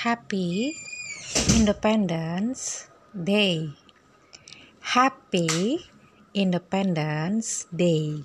Happy Independence Day. Happy Independence Day.